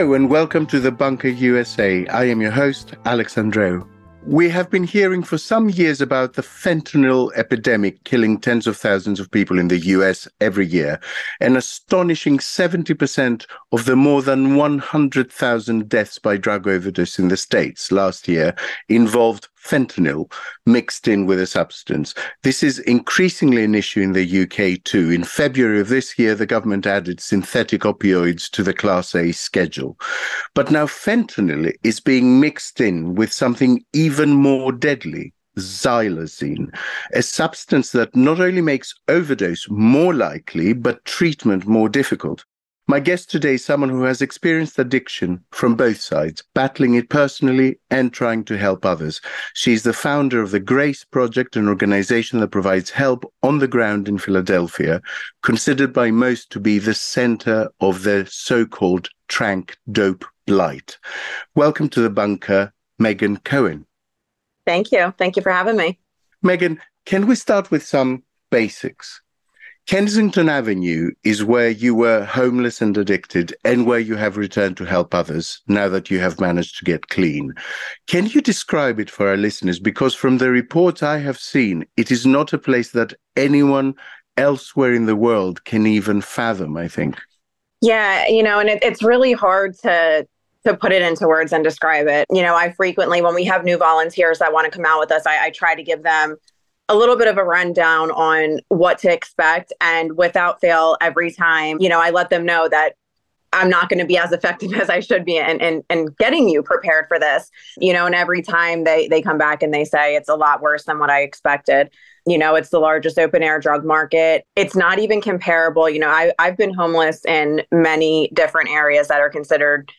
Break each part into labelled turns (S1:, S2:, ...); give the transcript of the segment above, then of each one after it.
S1: Hello and welcome to the Bunker USA. I am your host, Alex Andreou. We have been hearing for some years about the fentanyl epidemic killing tens of thousands of people in the US every year. An astonishing 70% of the more than 100,000 deaths by drug overdose in the States last year involved fentanyl mixed in with a substance. This is increasingly an issue in the UK too. In February of this year, the government added synthetic opioids to the Class A schedule. But now fentanyl is being mixed in with something even more deadly. Xylazine, a substance that not only makes overdose more likely, but treatment more difficult. My guest today is someone who has experienced addiction from both sides, battling it personally and trying to help others. She's the founder of the Grace Project, an organization that provides help on the ground in Philadelphia, considered by most to be the center of the so called tranq dope blight. Welcome to the bunker, Megan Cohen.
S2: Thank you. Thank you for having me.
S1: Megan, can we start with some basics? Kensington Avenue is where you were homeless and addicted and where you have returned to help others now that you have managed to get clean. Can you describe it for our listeners? Because from the reports I have seen, it is not a place that anyone elsewhere in the world can even fathom, I think.
S2: Yeah, you know, and it, it's really hard to to put it into words and describe it. You know, I frequently, when we have new volunteers that want to come out with us, I, I try to give them a little bit of a rundown on what to expect. And without fail, every time, you know, I let them know that I'm not going to be as effective as I should be in, in, in getting you prepared for this. You know, and every time they they come back and they say it's a lot worse than what I expected. You know, it's the largest open air drug market. It's not even comparable. You know, I, I've been homeless in many different areas that are considered,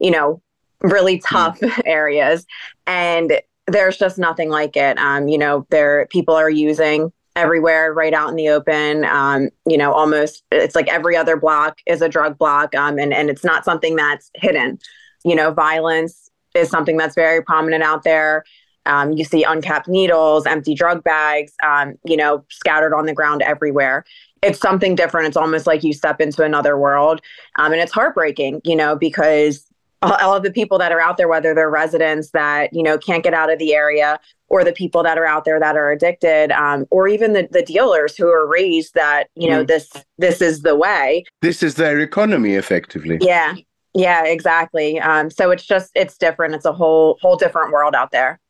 S2: you know, really tough mm. areas. And there's just nothing like it. Um, you know, there people are using everywhere right out in the open. Um, you know, almost it's like every other block is a drug block. Um, and, and it's not something that's hidden. You know, violence is something that's very prominent out there. Um, you see uncapped needles, empty drug bags, um, you know, scattered on the ground everywhere. It's something different. It's almost like you step into another world. Um, and it's heartbreaking, you know, because all of the people that are out there, whether they're residents that you know can't get out of the area, or the people that are out there that are addicted, um, or even the, the dealers who are raised that you know mm. this this is the way.
S1: This is their economy, effectively.
S2: Yeah, yeah, exactly. Um, so it's just it's different. It's a whole whole different world out there.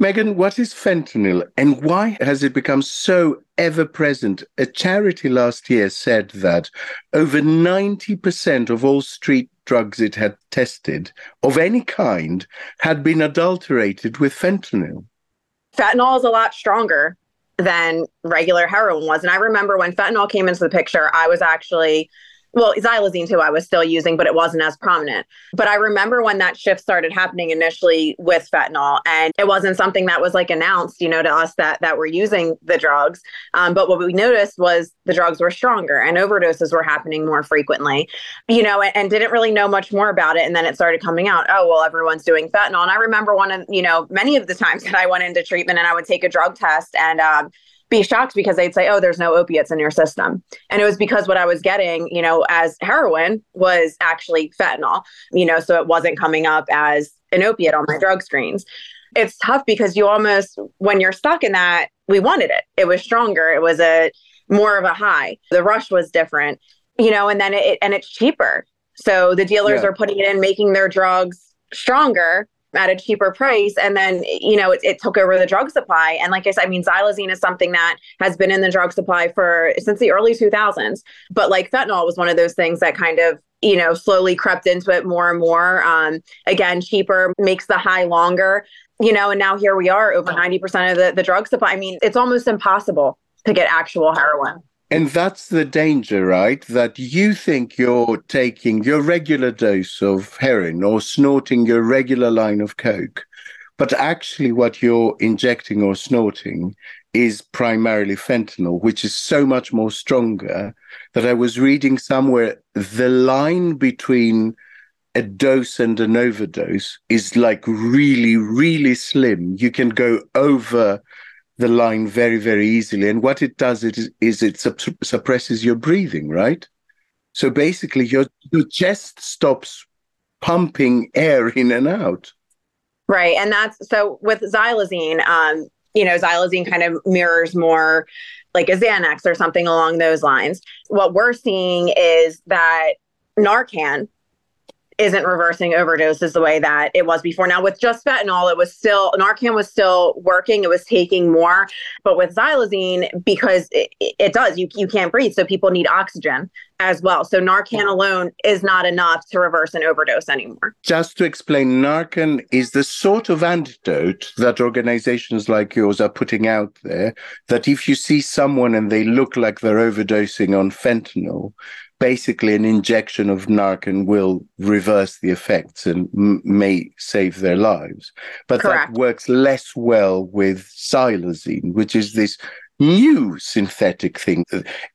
S1: Megan, what is fentanyl and why has it become so ever present? A charity last year said that over 90% of all street drugs it had tested of any kind had been adulterated with fentanyl.
S2: Fentanyl is a lot stronger than regular heroin was. And I remember when fentanyl came into the picture, I was actually well, xylazine too, I was still using, but it wasn't as prominent. But I remember when that shift started happening initially with fentanyl, and it wasn't something that was like announced, you know, to us that that we're using the drugs. Um, but what we noticed was the drugs were stronger and overdoses were happening more frequently, you know, and, and didn't really know much more about it. And then it started coming out, oh, well, everyone's doing fentanyl. And I remember one of, you know, many of the times that I went into treatment and I would take a drug test and um, be shocked because they'd say, "Oh, there's no opiates in your system," and it was because what I was getting, you know, as heroin was actually fentanyl, you know, so it wasn't coming up as an opiate on my drug screens. It's tough because you almost, when you're stuck in that, we wanted it. It was stronger. It was a more of a high. The rush was different, you know, and then it and it's cheaper. So the dealers yeah. are putting it in, making their drugs stronger at a cheaper price. And then, you know, it, it, took over the drug supply. And like I said, I mean, xylazine is something that has been in the drug supply for since the early 2000s. But like fentanyl was one of those things that kind of, you know, slowly crept into it more and more. Um, again, cheaper makes the high longer, you know, and now here we are over 90% of the, the drug supply. I mean, it's almost impossible to get actual heroin.
S1: And that's the danger, right? That you think you're taking your regular dose of heroin or snorting your regular line of coke, but actually what you're injecting or snorting is primarily fentanyl, which is so much more stronger that I was reading somewhere the line between a dose and an overdose is like really, really slim. You can go over the line very, very easily. And what it does is, is it supp- suppresses your breathing, right? So basically, your, your chest stops pumping air in and out.
S2: Right. And that's so with xylazine, um, you know, xylazine kind of mirrors more like a Xanax or something along those lines. What we're seeing is that Narcan, isn't reversing overdoses the way that it was before. Now with just fentanyl, it was still Narcan was still working. It was taking more, but with xylazine, because it, it does, you you can't breathe, so people need oxygen as well. So Narcan alone is not enough to reverse an overdose anymore.
S1: Just to explain, Narcan is the sort of antidote that organizations like yours are putting out there. That if you see someone and they look like they're overdosing on fentanyl, basically an injection of Narcan will reverse the effects and m- may save their lives. But Correct. that works less well with xylazine, which is this new synthetic thing.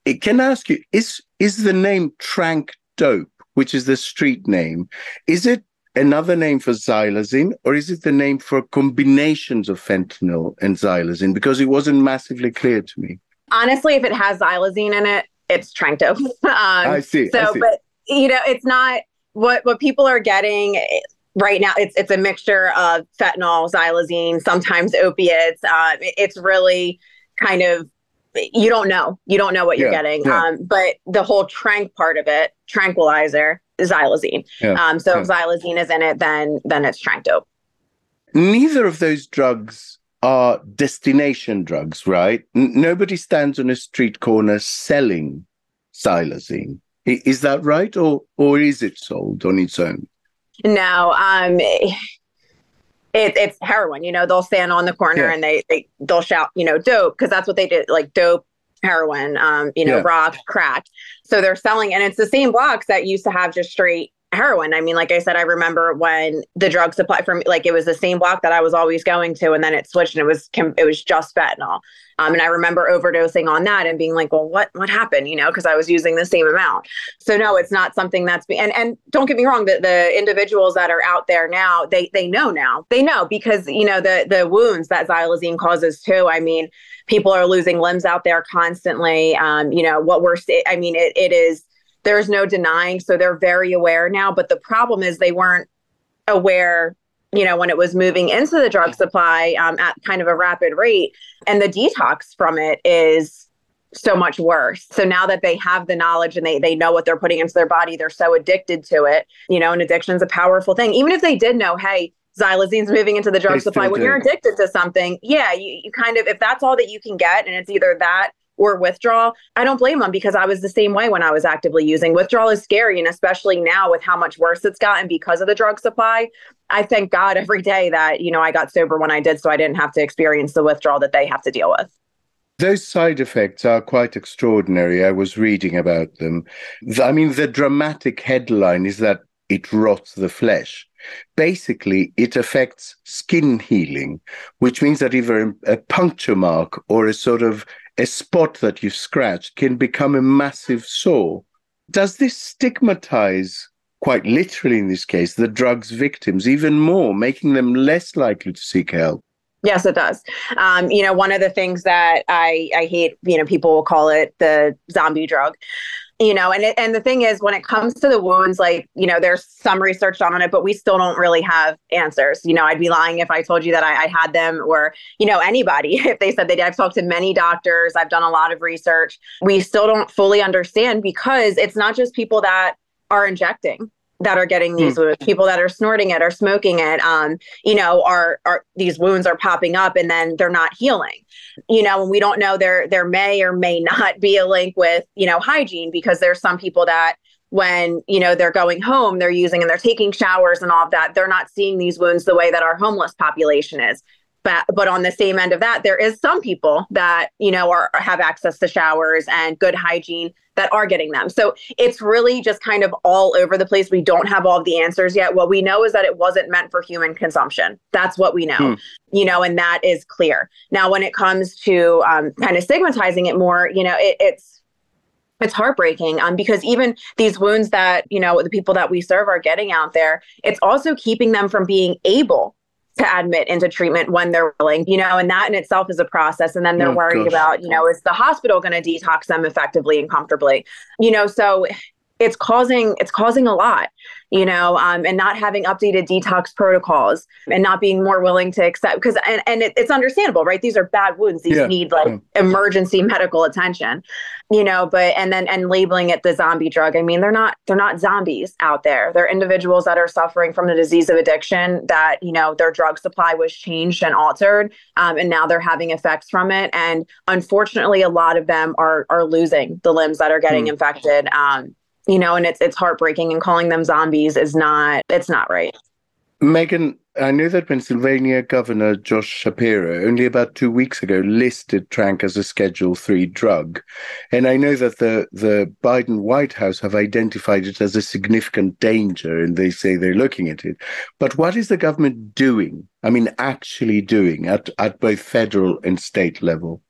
S1: It can I ask you, is is the name Tranq Dope, which is the street name, is it another name for xylazine, or is it the name for combinations of fentanyl and xylazine? Because it wasn't massively clear to me.
S2: Honestly, if it has xylazine in it, it's Tranq-Dope. um,
S1: I see.
S2: So,
S1: I see.
S2: but you know, it's not what what people are getting right now. It's it's a mixture of fentanyl, xylazine, sometimes opiates. Um, it's really kind of you don't know. You don't know what you're getting. Yeah. Um, but the whole tranq part of it, tranquilizer, xylazine. Yeah. Um, so if xylazine is in it, then then it's Tranq-Dope.
S1: Neither of those drugs are destination drugs, right? N- nobody stands on a street corner selling xylazine. I- is that right, or or is it sold on its own?
S2: No, um, it, it's heroin. You know, they'll stand on the corner yeah. and they, they they'll shout, you know, dope because that's what they did, like dope, heroin, um, you know, yeah. rock, crack. So they're selling, and it's the same blocks that used to have just straight heroin. I mean, like I said, I remember when the drug supply from like it was the same block that I was always going to, and then it switched and it was it was just fentanyl. Um, and I remember overdosing on that and being like, well, what what happened? You know, because I was using the same amount. So no, it's not something that's be- and and don't get me wrong, the the individuals that are out there now, they they know now, they know because you know the the wounds that xylazine causes too. I mean, people are losing limbs out there constantly. Um, you know what we're, I mean, it it is there's no denying. So they're very aware now. But the problem is they weren't aware, you know, when it was moving into the drug supply um, at kind of a rapid rate. And the detox from it is so much worse. So now that they have the knowledge and they they know what they're putting into their body, they're so addicted to it. You know, and addiction is a powerful thing. Even if they did know, hey, xylazine's moving into the drug they supply. When do. you're addicted to something, yeah, you, you kind of if that's all that you can get, and it's either that or withdrawal, I don't blame them because I was the same way when I was actively using. Withdrawal is scary. And especially now with how much worse it's gotten because of the drug supply, I thank God every day that, you know, I got sober when I did so I didn't have to experience the withdrawal that they have to deal with.
S1: Those side effects are quite extraordinary. I was reading about them. I mean, the dramatic headline is that it rots the flesh. Basically, it affects skin healing, which means that either a puncture mark or a sort of a spot that you've scratched can become a massive sore. Does this stigmatize, quite literally in this case, the drugs victims even more, making them less likely to seek help?
S2: Yes, it does. Um, you know, one of the things that I, I hate, you know, people will call it the zombie drug you know and and the thing is when it comes to the wounds like you know there's some research done on it but we still don't really have answers. You know i'd be lying if i told you that I, I, had them or you know anybody. If they said they did i've talked to many doctors i've done a lot of research. We still don't fully understand because it's not just people that are injecting that are getting these mm. wounds people that are snorting it or smoking it um you know are are these wounds are popping up and then they're not healing. You know and we don't know there there may or may not be a link with you know hygiene because there's some people that when you know they're going home they're using and they're taking showers and all of that they're not seeing these wounds the way that our homeless population is. But but on the same end of that there is some people that you know are have access to showers and good hygiene that are getting them. So it's really just kind of all over the place. We don't have all of the answers yet. What we know is that it wasn't meant for human consumption. That's what we know hmm. you know and that is clear. Now when it comes to um, kind of stigmatizing it more you know it, it's it's heartbreaking um, because even these wounds that you know the people that we serve are getting out there it's also keeping them from being able to admit into treatment when they're willing you know and that in itself is a process and then they're oh, worried gosh. about you know is the hospital going to detox them effectively and comfortably you know so it's causing it's causing a lot you know um, and not having updated detox protocols and not being more willing to accept because and, and it, it's understandable right? These are bad wounds. These yeah. need like emergency medical attention you know but and then and labeling it the zombie drug. I mean they're not they're not zombies out there. They're individuals that are suffering from the disease of addiction that you know their drug supply was changed and altered um, and now they're having effects from it. And unfortunately a lot of them are are losing the limbs that are getting mm. infected um, you know, and it's it's heartbreaking and calling them zombies is not it's not right.
S1: Megan, I know that Pennsylvania Governor Josh Shapiro only about two weeks ago listed Tranq as a Schedule Three drug, and I know that the the Biden White House have identified it as a significant danger, and they say they're looking at it. But what is the government doing? I mean, actually doing at at both federal and state level?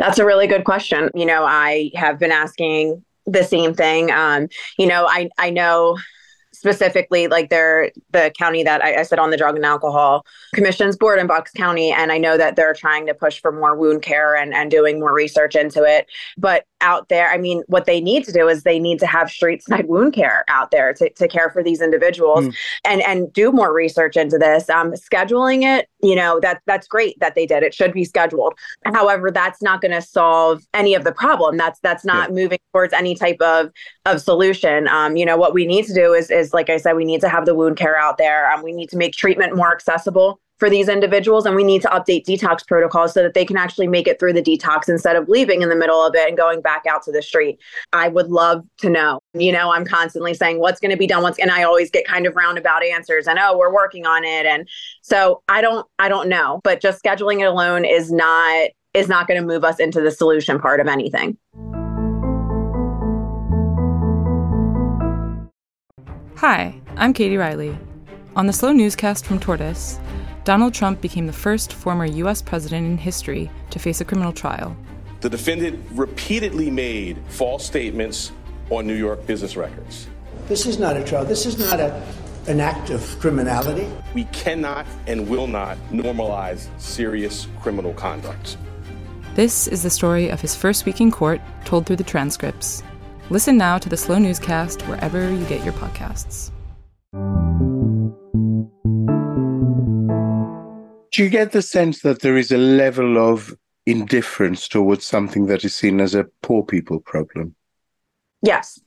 S2: That's a really good question. You know, I have been asking the same thing. Um, you know, I I know specifically like they're the county that I, I, said on the drug and alcohol commission's board in bucks county and i know that they're trying to push for more wound care and, and doing more research into it. But out there i mean what they need to do is they need to have street side wound care out there to, to care for these individuals mm. and and do more research into this. Um, scheduling it you know that that's great that they did. It should be scheduled. However that's not going to solve any of the problem. That's that's not yeah. moving towards any type of of solution. Um, you know what we need to do is is like i said we need to have the wound care out there. Um, we need to make treatment more accessible for these individuals and we need to update detox protocols so that they can actually make it through the detox instead of leaving in the middle of it and going back out to the street. I would love to know. You know i'm constantly saying what's going to be done? What's and i always get kind of roundabout answers and oh we're working on it. And so i don't i don't know but just scheduling it alone is not is not going to move us into the solution part of anything
S3: hi i'm katie riley on the slow newscast from tortoise Donald Trump became the first former U.S. president in history to face a criminal trial.
S4: The defendant repeatedly made false statements on New York business records.
S5: This is not a trial. This is not a, an act of criminality.
S4: We cannot and will not normalize serious criminal conduct.
S3: This is the story of his first week in court, told through the transcripts. Listen now to the Slow Newscast wherever you get your podcasts.
S1: Do you get the sense that there is a level of indifference towards something that is seen as a poor people problem?
S2: Yes.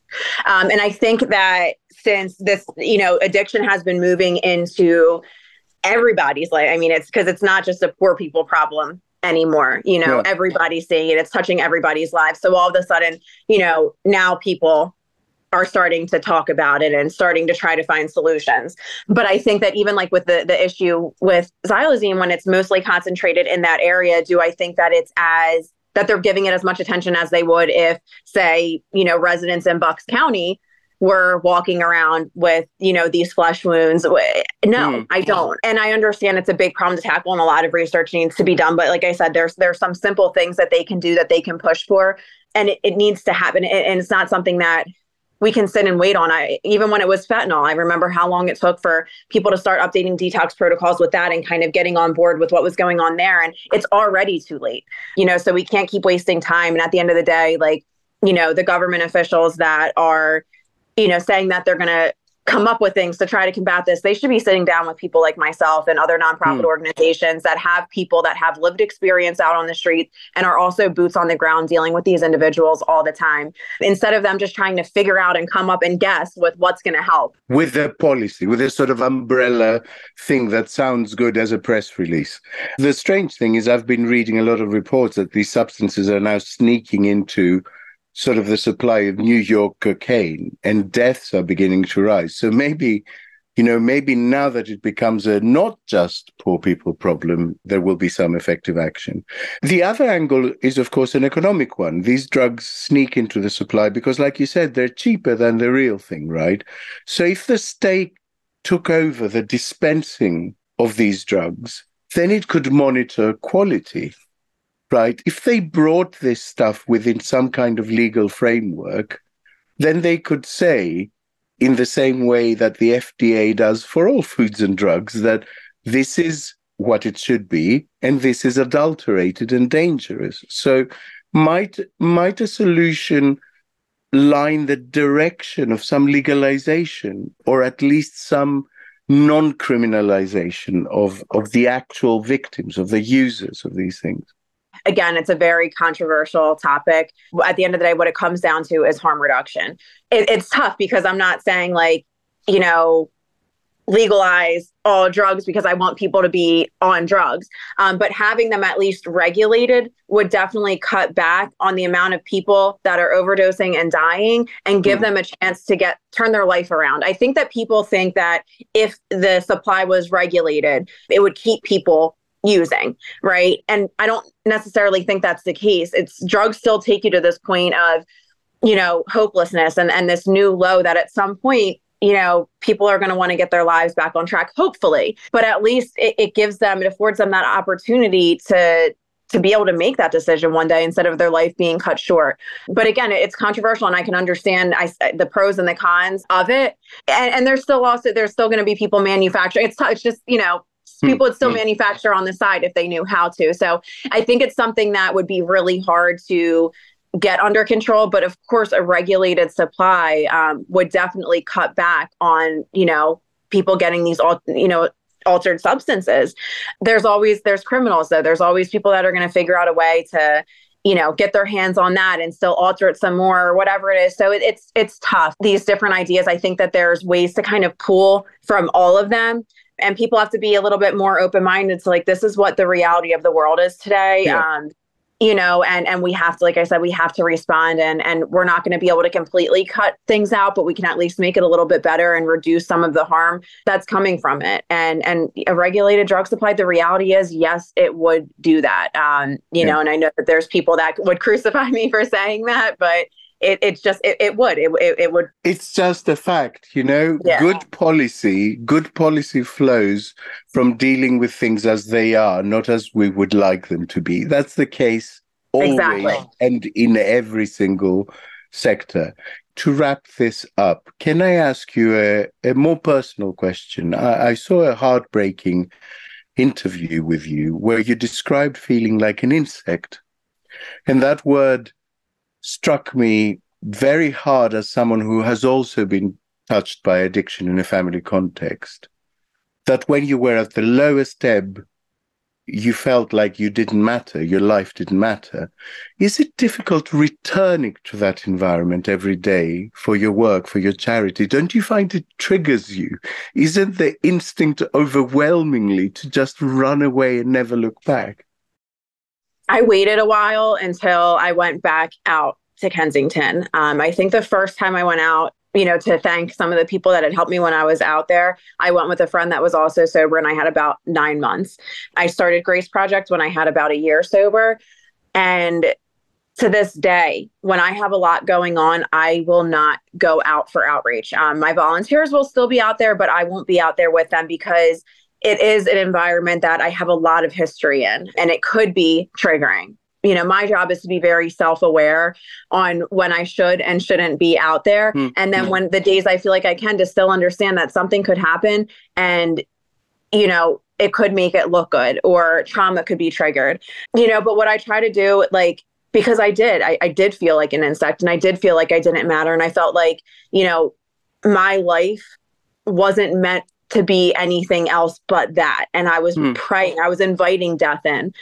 S2: Um, and I think that since this, you know, addiction has been moving into everybody's life, I mean, it's because it's not just a poor people problem anymore. You know, yeah. everybody's seeing it, it's touching everybody's lives. So all of a sudden, you know, now people are starting to talk about it and starting to try to find solutions. But I think that even like with the the issue with xylazine, when it's mostly concentrated in that area, do I think that it's as that they're giving it as much attention as they would if, say, you know, residents in Bucks County were walking around with you know these flesh wounds no mm. i don't and i understand it's a big problem to tackle and a lot of research needs to be done but like i said there's there's some simple things that they can do that they can push for and it, it needs to happen and it's not something that we can sit and wait on. I even when it was fentanyl, I remember how long it took for people to start updating detox protocols with that and kind of getting on board with what was going on there. And it's already too late, you know. So we can't keep wasting time. And at the end of the day, like you know, the government officials that are, you know, saying that they're going to come up with things to try to combat this, they should be sitting down with people like myself and other nonprofit hmm. organizations that have people that have lived experience out on the street and are also boots on the ground dealing with these individuals all the time instead of them just trying to figure out and come up and guess with what's going to help.
S1: With a policy, with this sort of umbrella thing that sounds good as a press release. The strange thing is, I've been reading a lot of reports that these substances are now sneaking into sort of the supply of New York cocaine and deaths are beginning to rise. So maybe, you know, maybe now that it becomes a not just poor people problem, there will be some effective action. The other angle is, of course, an economic one. These drugs sneak into the supply because, like you said, they're cheaper than the real thing, right? So if the state took over the dispensing of these drugs, then it could monitor quality right? If they brought this stuff within some kind of legal framework, then they could say, in the same way that the FDA does for all foods and drugs, that this is what it should be, and this is adulterated and dangerous. So, might might a solution in the direction of some legalization, or at least some non-criminalization of of the actual victims, of the users of these things?
S2: Again, it's a very controversial topic. At the end of the day, what it comes down to is harm reduction. It, it's tough because I'm not saying like, you know, legalize all drugs because I want people to be on drugs. Um, but having them at least regulated would definitely cut back on the amount of people that are overdosing and dying and give mm. them a chance to get turn their life around. I think that people think that if the supply was regulated, it would keep people using, right? And I don't necessarily think that's the case. It's drugs still take you to this point of, you know, hopelessness and and this new low that at some point you know, people are going to want to get their lives back on track, hopefully. But at least it, it gives them, it affords them that opportunity to to be able to make that decision one day instead of their life being cut short. But again, it's controversial, and I can understand I, the pros and the cons of it. And, and there's still also there's still going to be people manufacturing. It's it's just you know. People would still hmm. manufacture on the side if they knew how to. So I think it's something that would be really hard to get under control. But of course, a regulated supply um, would definitely cut back on, you know, people getting these, all, you know, altered substances. There's always there's criminals though. There's always people that are going to figure out a way to you know get their hands on that and still alter it some more or whatever it is so it, it's it's tough these different ideas i think that there's ways to kind of pull from all of them and people have to be a little bit more open minded to like this is what the reality of the world is today yeah. um you know and and we have to like i said we have to respond and and we're not going to be able to completely cut things out but we can at least make it a little bit better and reduce some of the harm that's coming from it and and a regulated drug supply the reality is yes it would do that um you yeah. know and i know that there's people that would crucify me for saying that but it, it's just it, it would it, it, it, would.
S1: It's just a fact you know? Yeah. good policy good policy flows from dealing with things as they are not as we would like them to be. That's the case always exactly. and in every single sector. To wrap this up can i ask you a, a more personal question? I, I saw a heartbreaking interview with you where you described feeling like an insect and that word struck me very hard as someone who has also been touched by addiction in a family context. That when you were at the lowest ebb, you felt like you didn't matter, your life didn't matter. Is it difficult returning to that environment every day for your work, for your charity? Don't you find it triggers you? Isn't the instinct overwhelmingly to just run away and never look back?
S2: I waited a while until I went back out to Kensington. Um, I think the first time I went out, you know, to thank some of the people that had helped me when I was out there, I went with a friend that was also sober and I had about nine months. I started Grace Project when I had about a year sober. And to this day, when I have a lot going on, I will not go out for outreach. Um, my volunteers will still be out there, but I won't be out there with them because it is an environment that I have a lot of history in and it could be triggering. You know, my job is to be very self aware on when I should and shouldn't be out there. Mm-hmm. And then when the days I feel like I can to still understand that something could happen and, you know, it could make it look good or trauma could be triggered, you know. But what I try to do, like, because I did, I, I did feel like an insect and I did feel like I didn't matter. And I felt like, you know, my life wasn't meant to be anything else but that. And I was mm. praying, I was inviting death in.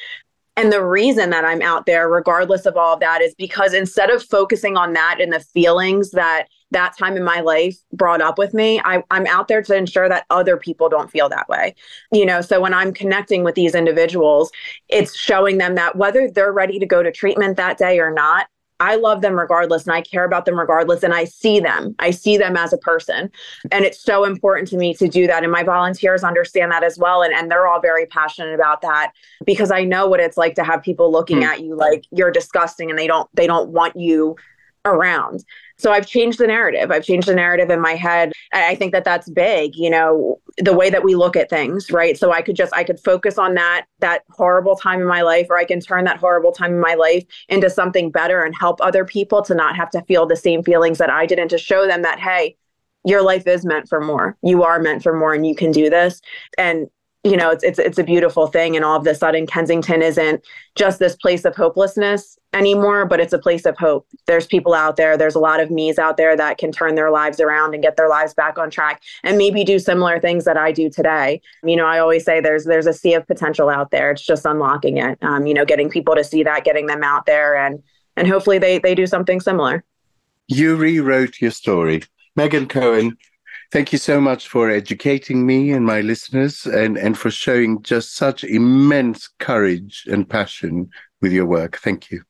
S2: And the reason that I'm out there, regardless of all of that, is because instead of focusing on that and the feelings that that time in my life brought up with me, I, I'm out there to ensure that other people don't feel that way. You know, so when I'm connecting with these individuals, it's showing them that whether they're ready to go to treatment that day or not, I love them regardless and I care about them regardless and I see them. I see them as a person. And it's so important to me to do that. And my volunteers understand that as well. And, and they're all very passionate about that because I know what it's like to have people looking mm. at you like you're disgusting and they don't they don't want you around. So I've changed the narrative. I've changed the narrative in my head. I think that that's big, you know, the way that we look at things, right? So I could just I could focus on that that horrible time in my life or I can turn that horrible time in my life into something better and help other people to not have to feel the same feelings that I did and to show them that hey, your life is meant for more. You are meant for more and you can do this. And you know, it's it's it's a beautiful thing and all of a sudden Kensington isn't just this place of hopelessness anymore, but it's a place of hope. There's people out there, there's a lot of me's out there that can turn their lives around and get their lives back on track and maybe do similar things that I do today. You know, I always say there's there's a sea of potential out there. It's just unlocking it. Um, you know, getting people to see that, getting them out there and and hopefully they they do something similar.
S1: You rewrote your story. Megan Cohen, thank you so much for educating me and my listeners and, and for showing just such immense courage and passion with your work. Thank you.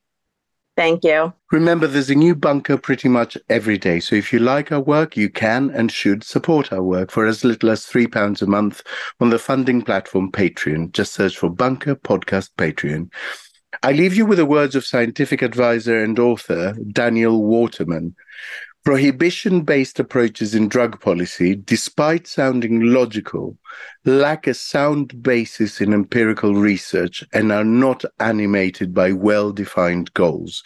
S2: Thank you.
S1: Remember, there's a new bunker pretty much every day. So if you like our work, you can and should support our work for as little as £3 a month on the funding platform Patreon. Just search for Bunker Podcast Patreon. I leave you with the words of scientific advisor and author Daniel Waterman. Prohibition based approaches in drug policy, despite sounding logical, lack a sound basis in empirical research and are not animated by well defined goals.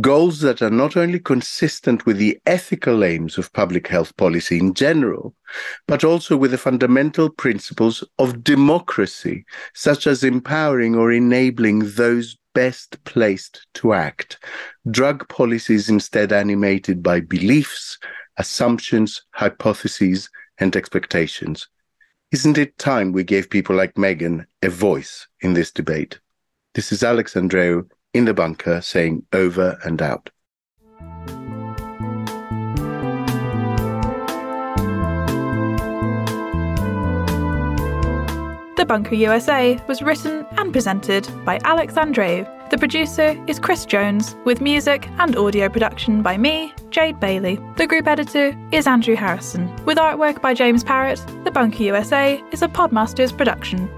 S1: Goals that are not only consistent with the ethical aims of public health policy in general, but also with the fundamental principles of democracy, such as empowering or enabling those best placed to act. Drug policy is instead animated by beliefs, assumptions, hypotheses, and expectations. Isn't it time we gave people like Megan a voice in this debate? This is Alex Andreou in the bunker saying over and out.
S6: The Bunker USA was written and presented by Alex Andreou. The producer is Chris Jones, with music and audio production by me, Jade Bailey. The group editor is Andrew Harrison. With artwork by James Parrott, The Bunker USA is a Podmasters production.